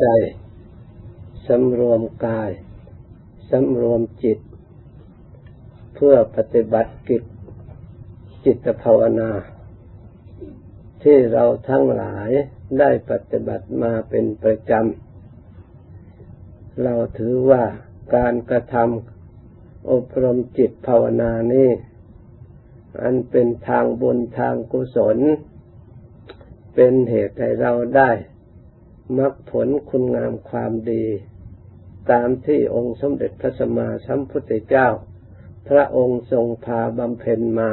ใจสำรวมกายสำรวมจิต เพื่อปฏิบัติกิจจิตภาวนา ที่เราทั้งหลายได้ปฏิบัติมาเป็นประจำ เราถือว่าการกระทำอบรมจิตภาวนานี้อันเป็นทางบุญทางกุศล เป็นเหตุให้เราได้ มรรคผลคุณงามความดี ตามที่องค์สมเด็จพระสัมมาสัมพุทธเจ้า พระองค์ทรงพาบำเพ็ญมา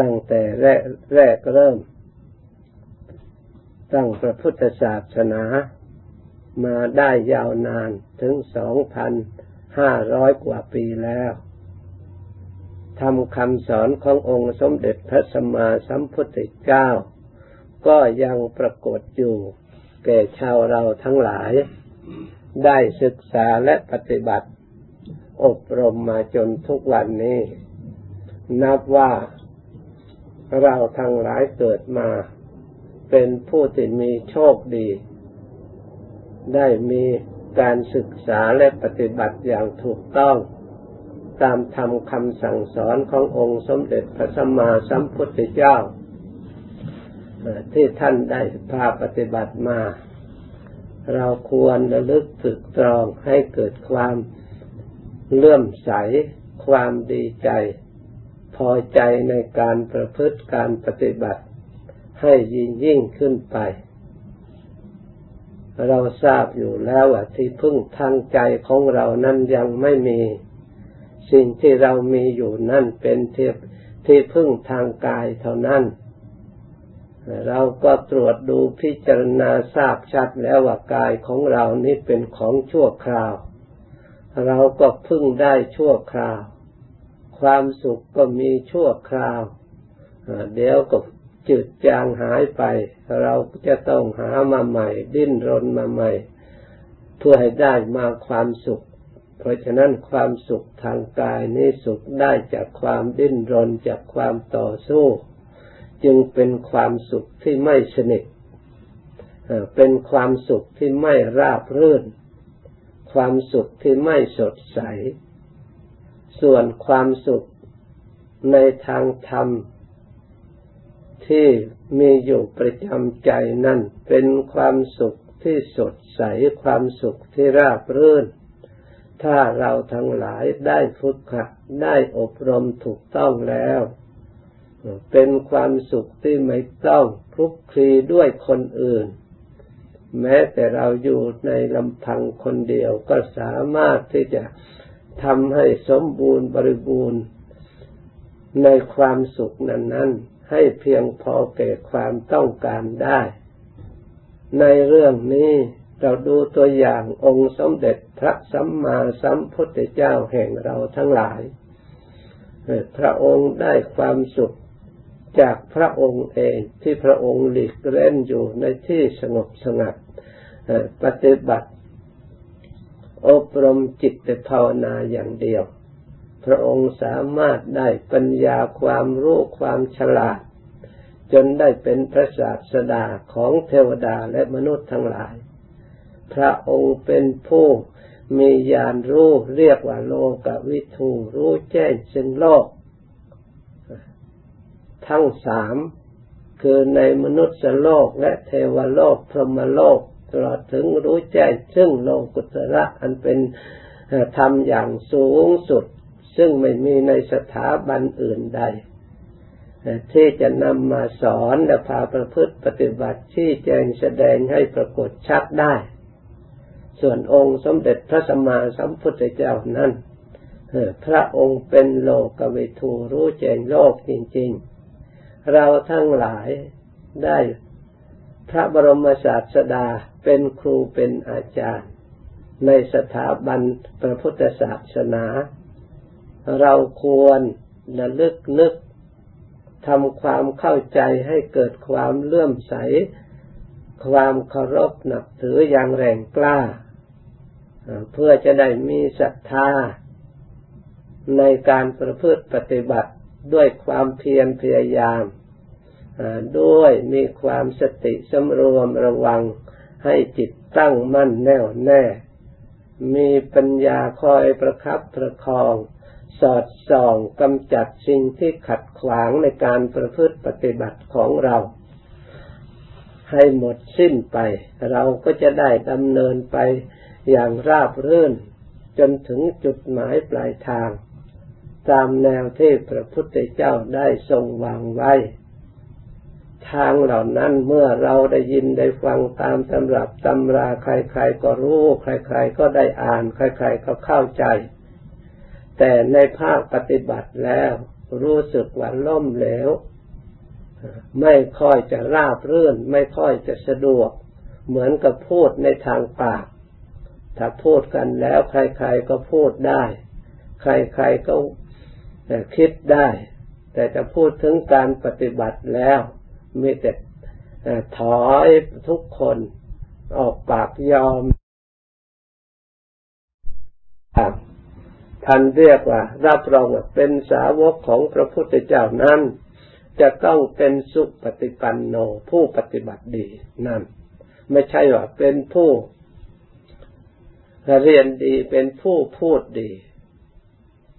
ตั้งแต่แรกแรกเริ่ม ตั้งพระพุทธศาสนามาได้ยาวนานถึงสองพันห้าร้อยกว่าปีแล้วทำคำสอนขององค์สมเด็จพระสัมมาสัมพุทธเจ้า ก็ยังปรากฏอยู่ แก่ชาวเราทั้งหลาย ได้ศึกษาและปฏิบัติ อบรมมาจนทุกวันนี้ นับว่าเราทั้งหลายเกิดมา เป็นผู้ที่มีโชคดี ได้มีการศึกษาและปฏิบัติอย่างถูกต้อง ตามธรรมคำสั่งสอนขององค์สมเด็จพระสัมมาสัมพุทธเจ้า ที่ท่านได้พาปฏิบัติมา เราควรระลึกฝึกตรองให้เกิดความเลื่อมใส ความดีใจ พอใจในการประพฤติการปฏิบัติ ให้ยิ่งยิ่งขึ้นไป เราทราบอยู่แล้วว่าที่พึ่งทางใจของเรานั้นยังไม่มี สิ่งที่เรามีอยู่นั่นเป็นเทียบที่พึ่งทางกายเท่านั้น เราก็ตรวจดูพิจารณาทราบชัดแล้วว่ากายของเรานี้เป็นของชั่วคราว เราก็พึ่งได้ชั่วคราว ความสุขก็มีชั่วคราว เดี๋ยวก็จืดจางหายไป เราจะต้องหามาใหม่ ดิ้นรนมาใหม่ เพื่อให้ได้มาความสุข เพราะฉะนั้นความสุขทางกายนี้สุขได้จากความดิ้นรนจากความต่อสู้ จึงเป็นความสุขที่ไม่สนิทเป็นความสุขที่ไม่ราบรื่น ความสุขที่ไม่สดใส ส่วนความสุขในทางธรรม ที่มีอยู่ประจำใจนั่นเป็นความสุขที่สดใส ความสุขที่ราบรื่น ถ้าเราทั้งหลายได้ฝึกหัดได้อบรมถูกต้องแล้ว เป็นความสุขที่ไม่ต้องคลุกคลีด้วยคนอื่น แม้แต่เราอยู่ในลำพังคนเดียวก็สามารถที่จะทำให้สมบูรณ์บริบูรณ์ ในความสุขนั้น ๆ ให้เพียงพอแก่ความต้องการได้ ในเรื่องนี้เราดูตัวอย่างองค์สมเด็จพระสัมมาสัมพุทธเจ้าแห่งเราทั้งหลาย พระองค์ได้ความสุข จากพระองค์เองที่พระองค์หลีกเล่นอยู่ในที่สงบสงัดปฏิบัติ อบรมจิตภาวนาอย่างเดียว พระองค์สามารถได้ปัญญาความรู้ความฉลาด จนได้เป็นพระศาสดาของเทวดาและมนุษย์ทั้งหลาย พระองค์เป็นผู้มีญาณรู้เรียกว่าโลกวิทูรู้แจ้งซึ่งโลก ทั้งสามคือในมนุษย์โลกและเทวโลกพรหมโลก ตลอดถึงรู้แจ้งซึ่งโลกุตระอันเป็นธรรมอย่างสูงสุด ซึ่งไม่มีในสถาบันอื่นใด ที่จะนำมาสอนและพาประพฤติปฏิบัติที่แจงแสดงให้ปรากฏชัดได้ ส่วนองค์สมเด็จพระสัมมาสัมพุทธเจ้านั้นพระองค์เป็นโลกวิทูรู้แจ้งโลกจริง ๆ เราทั้งหลายได้พระบรมศาสดาเป็นครูเป็นอาจารย์ ในสถาบันพระพุทธศาสนา เราควรระลึกนึกทำความเข้าใจให้เกิดความเลื่อมใส ความเคารพนับถืออย่างแรงกล้า เพื่อจะได้มีศรัทธาในการประพฤติปฏิบัติ ด้วยความเพียรพยายามด้วยมีความสติสำรวมระวังให้จิตตั้งมั่นแน่วแน่ มีปัญญาคอยประคับประคอง สอดส่องกำจัดสิ่งที่ขัดขวางในการประพฤติปฏิบัติของเรา ให้หมดสิ้นไป เราก็จะได้ดำเนินไปอย่างราบรื่น จนถึงจุดหมายปลายทาง ตามแนวที่พระพุทธเจ้าได้ทรงวางไว้ ทางเหล่านั้นเมื่อเราได้ยินได้ฟังตามตำรับตำราใครๆก็รู้ ใครๆก็ได้อ่าน ใครๆก็เข้าใจ แต่ในภาคปฏิบัติแล้วรู้สึกว่าล่มเหลวไม่ค่อยจะราบรื่น ไม่ค่อยจะสะดวก เหมือนกับพูดในทางปาก ถ้าพูดกันแล้วใครๆก็พูดได้ ใครๆก็ แต่คิดได้ แต่จะพูดถึงการปฏิบัติแล้ว มีแต่ถอยทุกคนออกปากยอมท่านเรียกว่า รับรองเป็นสาวกของพระพุทธเจ้านั้น จะต้องเป็นสุปฏิปันโนผู้ปฏิบัติดีนั่น ไม่ใช่ว่าเป็นผู้เรียนดีเป็นผู้พูดดี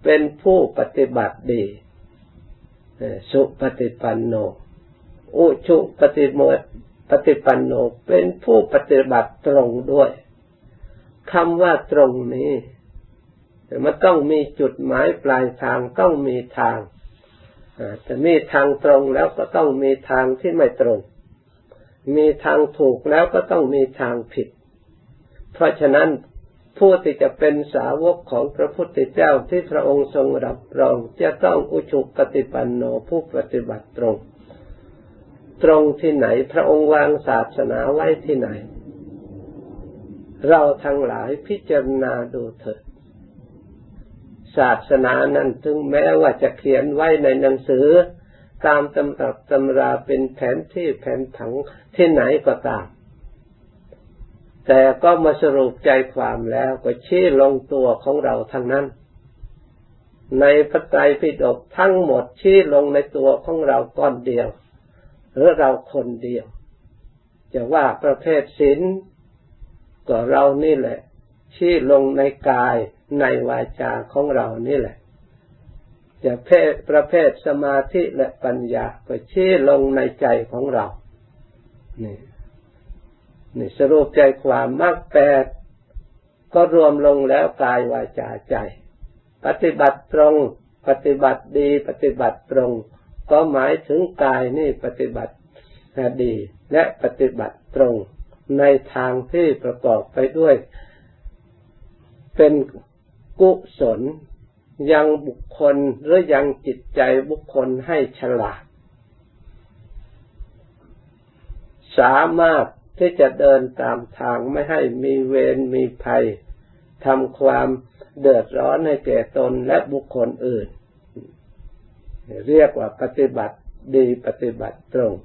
เป็นผู้ปฏิบัติดี สุปฏิปันโน อุชุปฏิโมปฏิปันโน เป็นผู้ปฏิบัติตรงด้วยคำว่าตรงนี้มันต้องมีจุดหมายปลายทางต้องมีทางจะมีทางตรงแล้วก็ต้องมีทางที่ไม่ตรง มีทางถูกแล้วก็ต้องมีทางผิด เพราะฉะนั้น ผู้ที่จะเป็นสาวกของพระพุทธเจ้าที่พระองค์ทรงรับรองจะต้องอุชุปฏิปันโนผู้ปฏิบัติตรง ตรงที่ไหนพระองค์วางศาสนาไว้ที่ไหน เราทั้งหลายพิจารณาดูเถิดศาสนานั้นถึงแม้ว่าจะเขียนไว้ในหนังสือ ตามตำรับตำราเป็นแผนที่แผนผังที่ไหนก็ตาม แต่ก็มาสรุปใจความแล้วก็ชี้ลงตัวของเราทั้งนั้น ในพระไตรปิฎกทั้งหมดชี้ลงในตัวของเราก้อนเดียว หรือเราคนเดียว จะว่าประเภทศีลก็เรานี่แหละ ชี้ลงในกายในวาจาของเรานี่แหละ จะเพศประเภทสมาธิและปัญญาก็ชี้ลงในใจของเรานี่ นี่สรุปใจความมากแปดก็รวมลงแล้วกายวาจาใจ ปฏิบัติตรง ปฏิบัติดี ปฏิบัติตรง ก็หมายถึงกายนี่ปฏิบัติดีและปฏิบัติตรงในทางที่ประกอบไปด้วย เป็นกุศลยังบุคคลหรือยังจิตใจบุคคลให้ฉลาด สามารถ ที่จะเดินตามทางไม่ให้มีเวรมีภัยทำความเดือดร้อนให้แก่ตนและบุคคลอื่น เรียกว่าปฏิบัติดีปฏิบัติตรง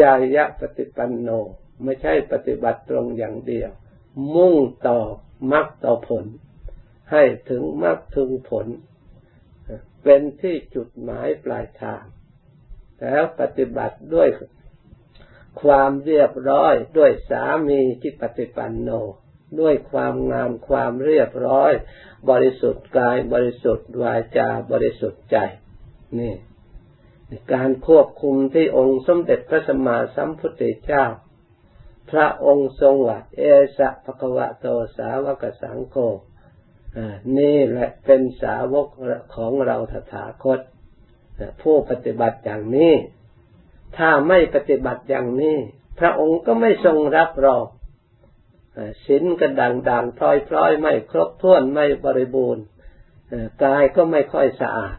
ยายะปฏิปันโน ไม่ใช่ปฏิบัติตรงอย่างเดียว มุ่งต่อมรรคต่อผล ให้ถึงมรรคถึงผล เป็นที่จุดหมายปลายทาง แล้วปฏิบัติด้วย ความเรียบร้อยด้วยสามีที่ปฏิปันโน ด้วยความงามความเรียบร้อย บริสุทธิ์กายบริสุทธิ์วาจาบริสุทธิ์ใจ นี่การควบคุมที่องค์สมเด็จพระสัมมาสัมพุทธเจ้า พระองค์ทรงว่าเอสะภควะโตสาวกสังโฆนี่แหละเป็นสาวกของเราตถาคต ผู้ปฏิบัติอย่างนี้ ถ้าไม่ปฏิบัติอย่างนี้ พระองค์ก็ไม่ทรงรับรองศีลก็ดังดังพลอยพลอยไม่ครบถ้วนไม่บริบูรณ์กายก็ไม่ค่อยสะอาด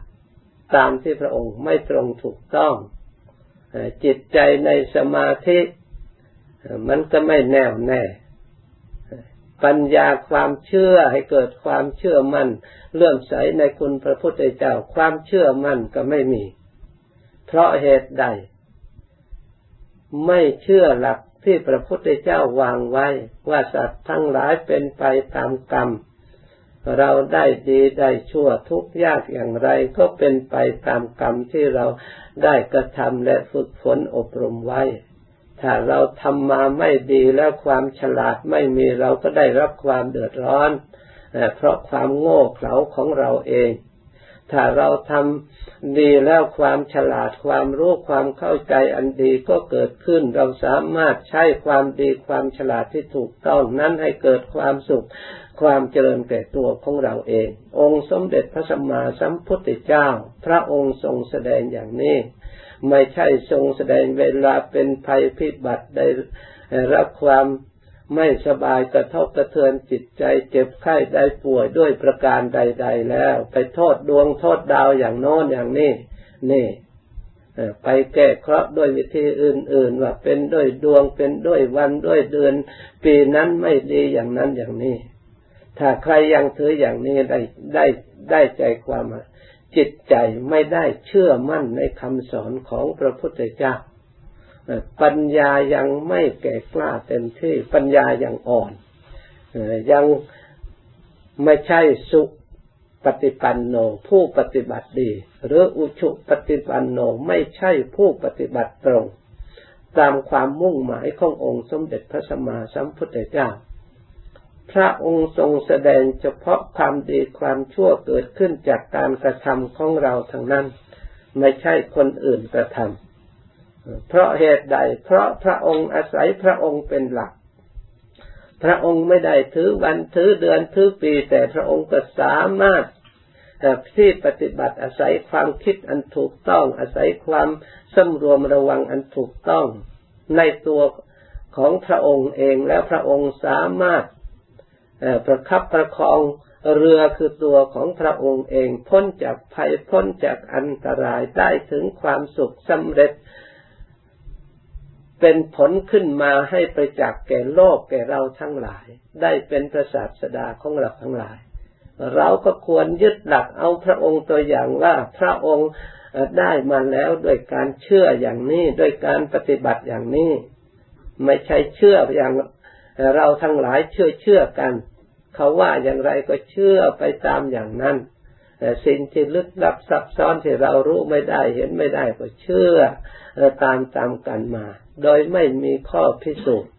ตามที่พระองค์ไม่ตรงถูกต้องจิตใจในสมาธิมันก็ไม่แน่วแน่ ปัญญาความเชื่อให้เกิดความเชื่อมัน่นเลื่อมใสในคุณพระพุทธเจ้าความเชื่อมั่นก็ไม่มี เพราะเหตุใด ไม่เชื่อหลักที่พระพุทธเจ้าวางไว้ ว่าสัตว์ทั้งหลายเป็นไปตามกรรม เราได้ดีได้ชั่วทุกยากอย่างไร ก็เป็นไปตามกรรมที่เราได้กระทำและฝึกฝนอบรมไว้ ถ้าเราทำมาไม่ดีแล้วความฉลาดไม่มีเราก็ได้รับความเดือดร้อน เพราะความโง่เขลาของเราเอง ถ้าเราทำดีแล้วความฉลาดความรู้ความเข้าใจอันดีก็เกิดขึ้น เราสามารถใช้ความดีความฉลาดที่ถูกต้องนั้นให้เกิดความสุข ความเจริญแก่ตัวของเราเอง องค์สมเด็จพระสัมมาสัมพุทธเจ้า พระองค์ทรงแสดงอย่างนี้ไม่ใช่ทรงแสดงเวลาเป็นภัยพิบัติได้รับความ ไม่สบายกระทบกระเทือนจิตใจเจ็บไข้ได้ป่วยด้วยประการใด ๆ แล้ว ไปโทษดวงโทษดาวอย่างโน้นอย่างนี้นี่ไปแก้เคราะห์ด้วยวิธีอื่น ๆ ว่าเป็นด้วยดวงเป็นด้วยวันด้วยเดือน ปีนั้นไม่ดีอย่างนั้นอย่างนี้ ถ้าใครยังถืออย่างนี้ได้ได้ได้ใจความจิตใจไม่ได้เชื่อมั่นในคำสอนของพระพุทธเจ้า ปัญญายังไม่แก่กล้าเต็มที่ ปัญญายังอ่อนยังไม่ใช่สุปฏิปันโนผู้ปฏิบัติดี หรืออุชุปฏิปันโนไม่ใช่ผู้ปฏิบัติตรง ตามความมุ่งหมายขององค์สมเด็จพระสัมมาสัมพุทธเจ้า พระองค์ทรงแสดงเฉพาะความดีความชั่วเกิดขึ้นจากการกระทำของเราทั้งนั้น ไม่ใช่คนอื่นกระทำ เพราะเหตุใด เพราะพระองค์อาศัยพระองค์เป็นหลัก พระองค์ไม่ได้ถือวันถือเดือนถือปี แต่พระองค์ก็สามารถที่ปฏิบัติอาศัยความคิดอันถูกต้อง อาศัยความสำรวมระวังอันถูกต้อง ในตัวของพระองค์เองแล้วพระองค์สามารถประคับประคองเรือคือตัวของพระองค์เอง พ้นจากภัยพ้นจากอันตรายได้ถึงความสุขสำเร็จ เป็นผลขึ้นมาให้ไปจากแก่โลกแก่เราทั้งหลาย ได้เป็นพระศาสดาของเราทั้งหลาย เราก็ควรยึดหลักเอาพระองค์ตัวอย่างว่าพระองค์ได้มาแล้วด้วยการเชื่ออย่างนี้ด้วยการปฏิบัติอย่างนี้ ไม่ใช่เชื่ออย่างเราทั้งหลายเชื่อเชื่อกัน เขาว่าอย่างไรก็เชื่อไปตามอย่างนั้นแต่สิ่งที่ลึกลับซับซ้อนที่เรารู้ไม่ได้เห็นไม่ได้ก็เชื่อตามตามกันมา โดยไม่มีข้อพิสูจน์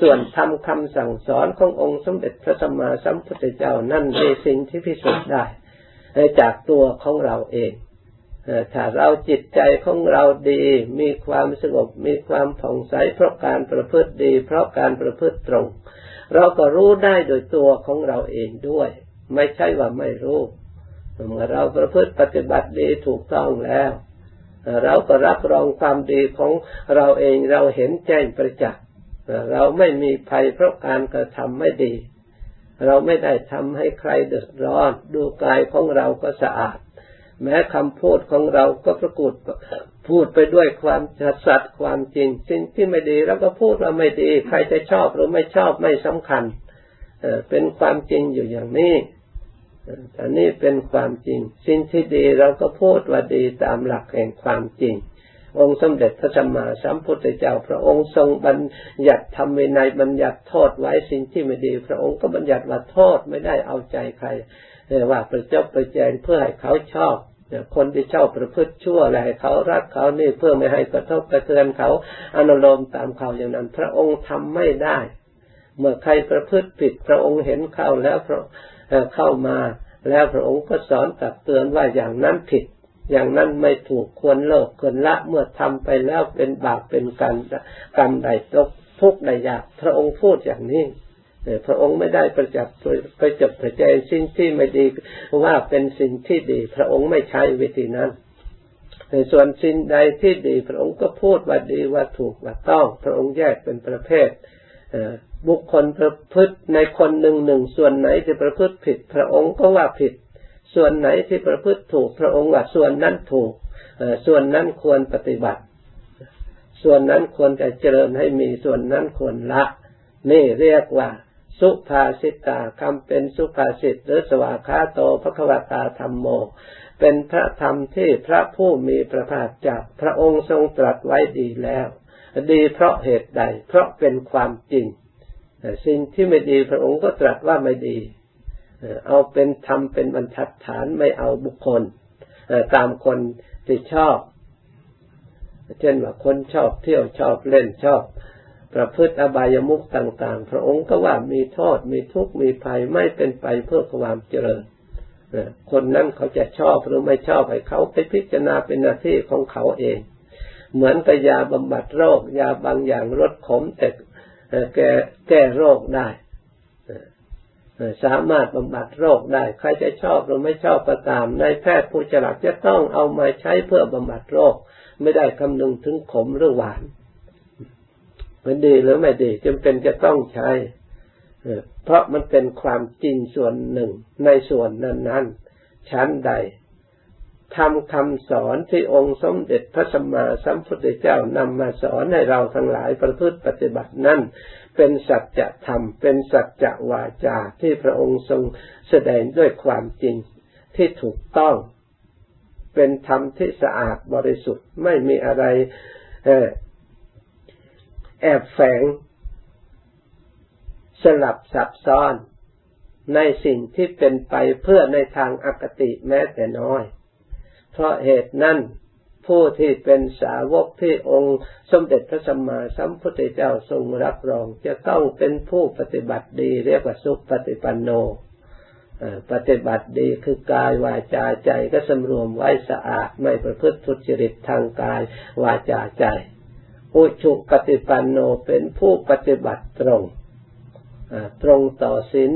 ส่วนทำคำสั่งสอนขององค์สมเด็จพระสัมมาสัมพุทธเจ้านั่นเป็นสิ่งที่พิสูจน์ได้จากตัวของเราเองถ้าเราจิตใจของเราดี มีความสงบ มีความผ่องใสเพราะการประพฤติดี เพราะการประพฤติตรง เราก็รู้ได้โดยตัวของเราเองด้วย ไม่ใช่ว่าไม่รู้เมื่อเราประพฤติปฏิบัติดีถูกต้องแล้ว เราก็รับรองความดีของเราเองเราเห็นแจ้งประจักษ์เราไม่มีภัยเพราะการกระทำไม่ดี เราไม่ได้ทำให้ใครเดือดร้อน ดูกายของเราก็สะอาด แม้คำพูดของเราก็ประกุดพูดไปด้วยความสัตย์ความจริงสิ่งที่ไม่ดีเราก็พูดว่าไม่ดี ใครจะชอบหรือไม่ชอบไม่สำคัญเป็นความจริงอยู่อย่างนี้ อันนี้เป็นความจริง สิ่งที่ดีเราก็พูดว่าดีตามหลักแห่งความจริง องค์สมเด็จพระสัมมาสัมพุทธเจ้า พระองค์ทรงบัญญัติทำในในบัญญัติโทษไว้สิ่งที่ไม่ดี พระองค์ก็บัญญัติว่าโทษไม่ได้เอาใจใครว่าประจบประแจงเพื่อให้เขาชอบคนที่ชอบประพฤติชั่วอะไรเขารักเขานี่เพื่อไม่ให้กระทบกระเทือนเขาอนุโลมตามเขาอย่างนั้น พระองค์ทำไม่ได้ เมื่อใครประพฤติผิดพระองค์เห็นเข้าแล้วพระ เข้ามา แล้วพระองค์ก็สอนตักเตือนว่าอย่างนั้นผิด อย่างนั้นไม่ถูกควรเลิกควรละเมื่อทำไปแล้วเป็นบาปเป็นกรรมกรรมใดตกทุกใดยากพระองค์พูดอย่างนี้พระองค์ไม่ได้ประจับไปจับประแจงสิ่งที่ไม่ดีว่าเป็นสิ่งที่ดี พระองค์ไม่ใช้วิธีนั้นในส่วนสิ่งใดที่ดี พระองค์ก็พูดว่าดีว่าถูกว่าต้อง พระองค์แยกเป็นประเภท บุคคลประพฤติในคนหนึ่งหนึ่งส่วนไหนที่ประพฤติผิด พระองค์ก็ว่าผิด ส่วนไหนที่ประพฤติถูก พระองค์ว่าส่วนนั้นถูกส่วนนั้นควรปฏิบัติ ส่วนนั้นควรจะเจริญให้มีส่วนนั้นควรละ นี่เรียกว่า สุภาษิตาคำเป็นสุภาษิตหรือสวากาโตพระควตาธรรมโม เป็นพระธรรมที่พระผู้มีพระภาคจากพระองค์ทรงตรัสไว้ดีแล้ว ดีเพราะเหตุใด เพราะเป็นความจริง สิ่งที่ไม่ดีพระองค์ก็ตรัสว่าไม่ดี เอาเป็นธรรมเป็นบรรทัดฐานไม่เอาบุคคลตามคนที่ชอบ เช่นว่าคนชอบเที่ยวชอบเล่นชอบ ประพฤติอบายมุขต่าง ๆ พระองค์ก็ว่ามีโทษมีทุกข์มีภัยไม่เป็นไปเพื่อความเจริญคนนั้นเขาจะชอบหรือไม่ชอบให้เขาไปพิจารณาเป็นหน้าที่ของเขาเอง เหมือนกับยาบำบัดโรค ยาบางอย่างลดขมแต่ แก้แก้โรคได้สามารถบำบัดโรคได้ ใครจะชอบหรือไม่ชอบก็ตามนายแพทย์ผู้ฉลาดจะต้องเอามาใช้เพื่อบำบัดโรค ไม่ได้คำนึงถึงขมหรือหวานมันดีหรือไม่ดีจำเป็นจะต้องใช้เพราะมันเป็นความจริงส่วนหนึ่งในส่วนนั้นๆชั้นใด ทำคำสอนที่องค์สมเด็จพระสัมมาสัมพุทธเจ้านำมาสอนให้เราทั้งหลายประพฤติปฏิบัตินั้นเป็นสัจธรรม เป็นสัจวาจาที่พระองค์ทรงแสดงด้วยความจริงที่ถูกต้อง เป็นธรรมที่สะอาดบริสุทธิ์ไม่มีอะไรแอบแฝง สลับซับซ้อนในสิ่งที่เป็นไปเพื่อในทางอคติแม้แต่น้อย เพราะเหตุนั้นผู้ที่เป็นสาวกที่องค์สมเด็จพระสัมมาสัมพุทธเจ้าทรงรับรอง จะต้องเป็นผู้ปฏิบัติดี เรียกว่าสุปฏิปันโนปฏิบัติดีคือกายวาจาใจก็สำรวมไว้สะอาด ไม่ประพฤติทุจริตทางกายวาจาใจ อุชุปฏิปันโนเป็นผู้ปฏิบัติตรงตรงต่อศีล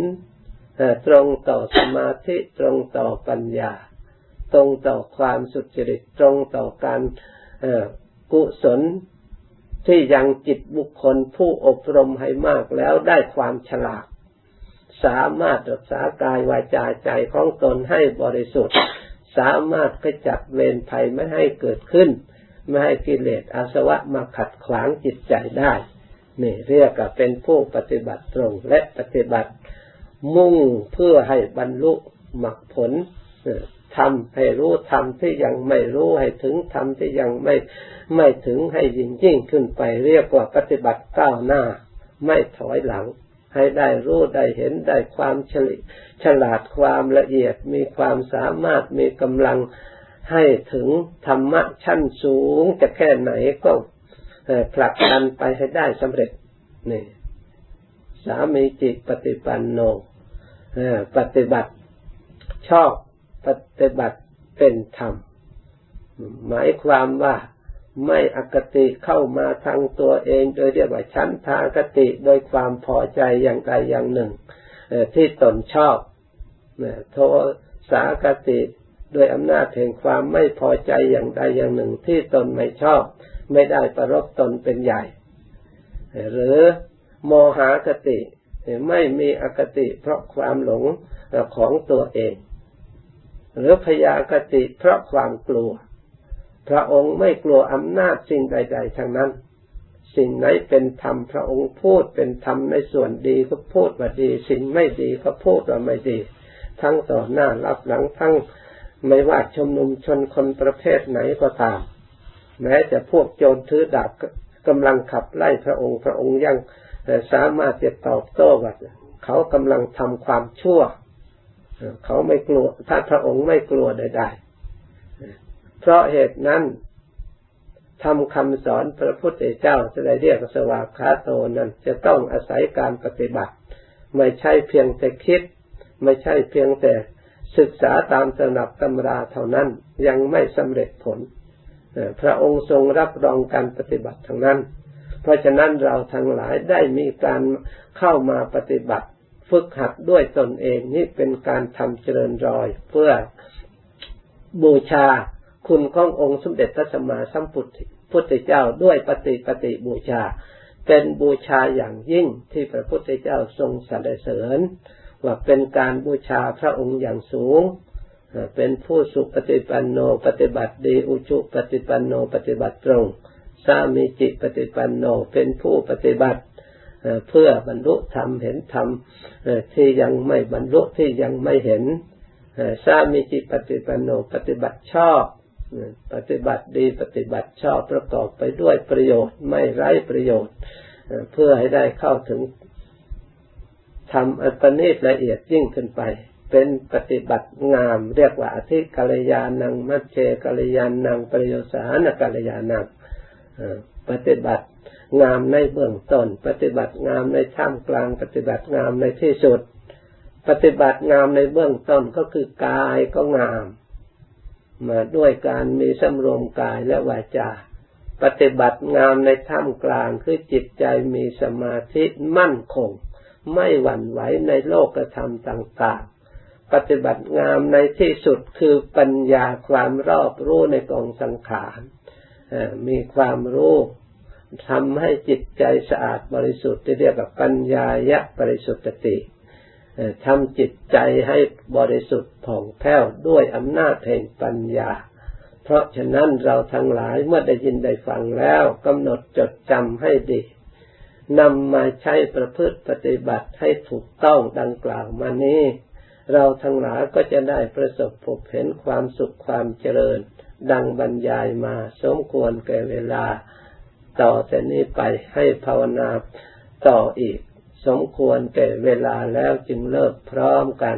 ตรงต่อสมาธิตรงต่อปัญญา ตรงต่อความสุจริตตรงต่อการกุศลที่ยังจิตบุคคลผู้อบรมให้มากแล้วได้ความฉลาด สามารถรักษากายวาจาใจของตนให้บริสุทธิ์ สามารถขจัดเวรภัยไม่ให้เกิดขึ้น ไม่ให้กิเลสอาสวะมาขัดขวางจิตใจได้นี่เรียกว่าเป็นผู้ปฏิบัติตรงและปฏิบัติมุ่งเพื่อให้บรรลุมรรคผล ทำให้รู้ทำที่ยังไม่รู้ให้ถึงทำที่ยังไม่ไม่ถึงให้ยิ่งยิ่งขึ้นไปเรียกว่าปฏิบัติก้าวหน้า ไม่ถอยหลัง ให้ได้รู้ได้เห็นได้ความฉลิฉลาดความละเอียดมีความสามารถมีกำลังให้ถึงธรรมะชั้นสูงจะแค่ไหนก็ผลักดันไปให้ได้สำเร็จนี่สามีจิตปฏิปันโนปฏิบัติชอบ ปฏิบัติเป็นธรรม หมายความว่าไม่อคติเข้ามาทางตัวเอง โดยเรียกว่าชั้นทางคติโดยความพอใจอย่างใดอย่างหนึ่งที่ตนชอบโทสาคติโดยอำนาจแห่งความไม่พอใจอย่างใดอย่างหนึ่งที่ตนไม่ชอบ ไม่ได้ประรบตนเป็นใหญ่ หรือโมหคติไม่มีอคติเพราะความหลงของตัวเอง หรือพยาคติเพราะความกลัว พระองค์ไม่กลัวอำนาจสิ่งใด ๆทั้งนั้น สิ่งไหนเป็นธรรมพระองค์พูดเป็นธรรมในส่วนดีก็พูดว่าดี สิ่งไม่ดีก็พูดว่าไม่ดี ทั้งต่อหน้ารับหลังทั้งไม่ว่าชมนุมชนคนประเภทไหนก็ตาม แม้แต่พวกโจรถือดาบกำลังขับไล่พระองค์ พระองค์ยังสามารถจะตอบโต้ว่าเขากำลังทำความชั่ว เขาไม่กลัวถ้าพระองค์ไม่กลัวใดๆเพราะเหตุนั้นทำคำสอนพระพุทธเจ้าจะได้เรียกสวากขาโตนั้น จะต้องอาศัยการปฏิบัติ ไม่ใช่เพียงแต่คิด ไม่ใช่เพียงแต่ศึกษาตามสนับตำราเท่านั้นยังไม่สำเร็จผล พระองค์ทรงรับรองการปฏิบัติทั้งนั้น เพราะฉะนั้นเราทั้งหลายได้มีการเข้ามาปฏิบัติ ฝึกหัดด้วยตนเองนี่เป็นการทำเจริญรอย เพื่อบูชาคุณขององค์สมเด็จพระสัมมาสัมพุทธเจ้าด้วยปฏิปฏิบูชา เป็นบูชาอย่างยิ่งที่พระพุทธเจ้าทรงสรรเสริญ ว่าเป็นการบูชาพระองค์อย่างสูง เป็นผู้สุปฏิปันโนปฏิบัติดีอุชุปฏิปันโนปฏิบัติตรง สามีจิปฏิปันโนเป็นผู้ปฏิบัติ เพื่อบรรลุธรรมเห็นธรรมที่ยังไม่บรรลุที่ยังไม่เห็นสามีจิปฏิปันโนปฏิบัติชอบ ปฏิบัติดีปฏิบัติชอบประกอบไปด้วยประโยชน์ไม่ไร้ประโยชน์เพื่อให้ได้เข้าถึงทำอันประณีตละเอียดยิ่งขึ้นไป เป็นปฏิบัติงาม เรียกว่าอธิกัลยาณังมัชเชกัลยาณังประโยสานกัลยาณังปฏิบัติ งามในเบื้องต้น ปฏิบัติงามในท่ามกลาง ปฏิบัติงามในที่สุด ปฏิบัติงามในเบื้องต้นก็คือกายก็งาม มาด้วยการมีสำรวมกายและวาจา ปฏิบัติงามในท่ามกลางคือจิตใจมีสมาธิมั่นคง ไม่หวั่นไหวในโลกธรรมต่างๆ ปฏิบัติงามในที่สุดคือปัญญาความรอบรู้ในกองสังขารมีความรู้ ทำให้จิตใจสะอาดบริสุทธิ์ที่เรียกว่าปัญญายะบริสุทธิ์ติทำจิตใจให้บริสุทธิ์ผ่องแผ้วด้วยอำนาจแห่งปัญญา เพราะฉะนั้นเราทั้งหลายเมื่อได้ยินได้ฟังแล้วกำหนดจดจำให้ดีนำมาใช้ประพฤติปฏิบัติให้ถูกต้องดังกล่าวมานี้ เราทั้งหลายก็จะได้ประสบพบเห็นความสุขความเจริญ ดังบรรยายมาสมควรแก่เวลา ต่อแต่นี้ไปให้ภาวนาต่ออีก สมควรแต่เวลาแล้วจึงเลิกพร้อมกัน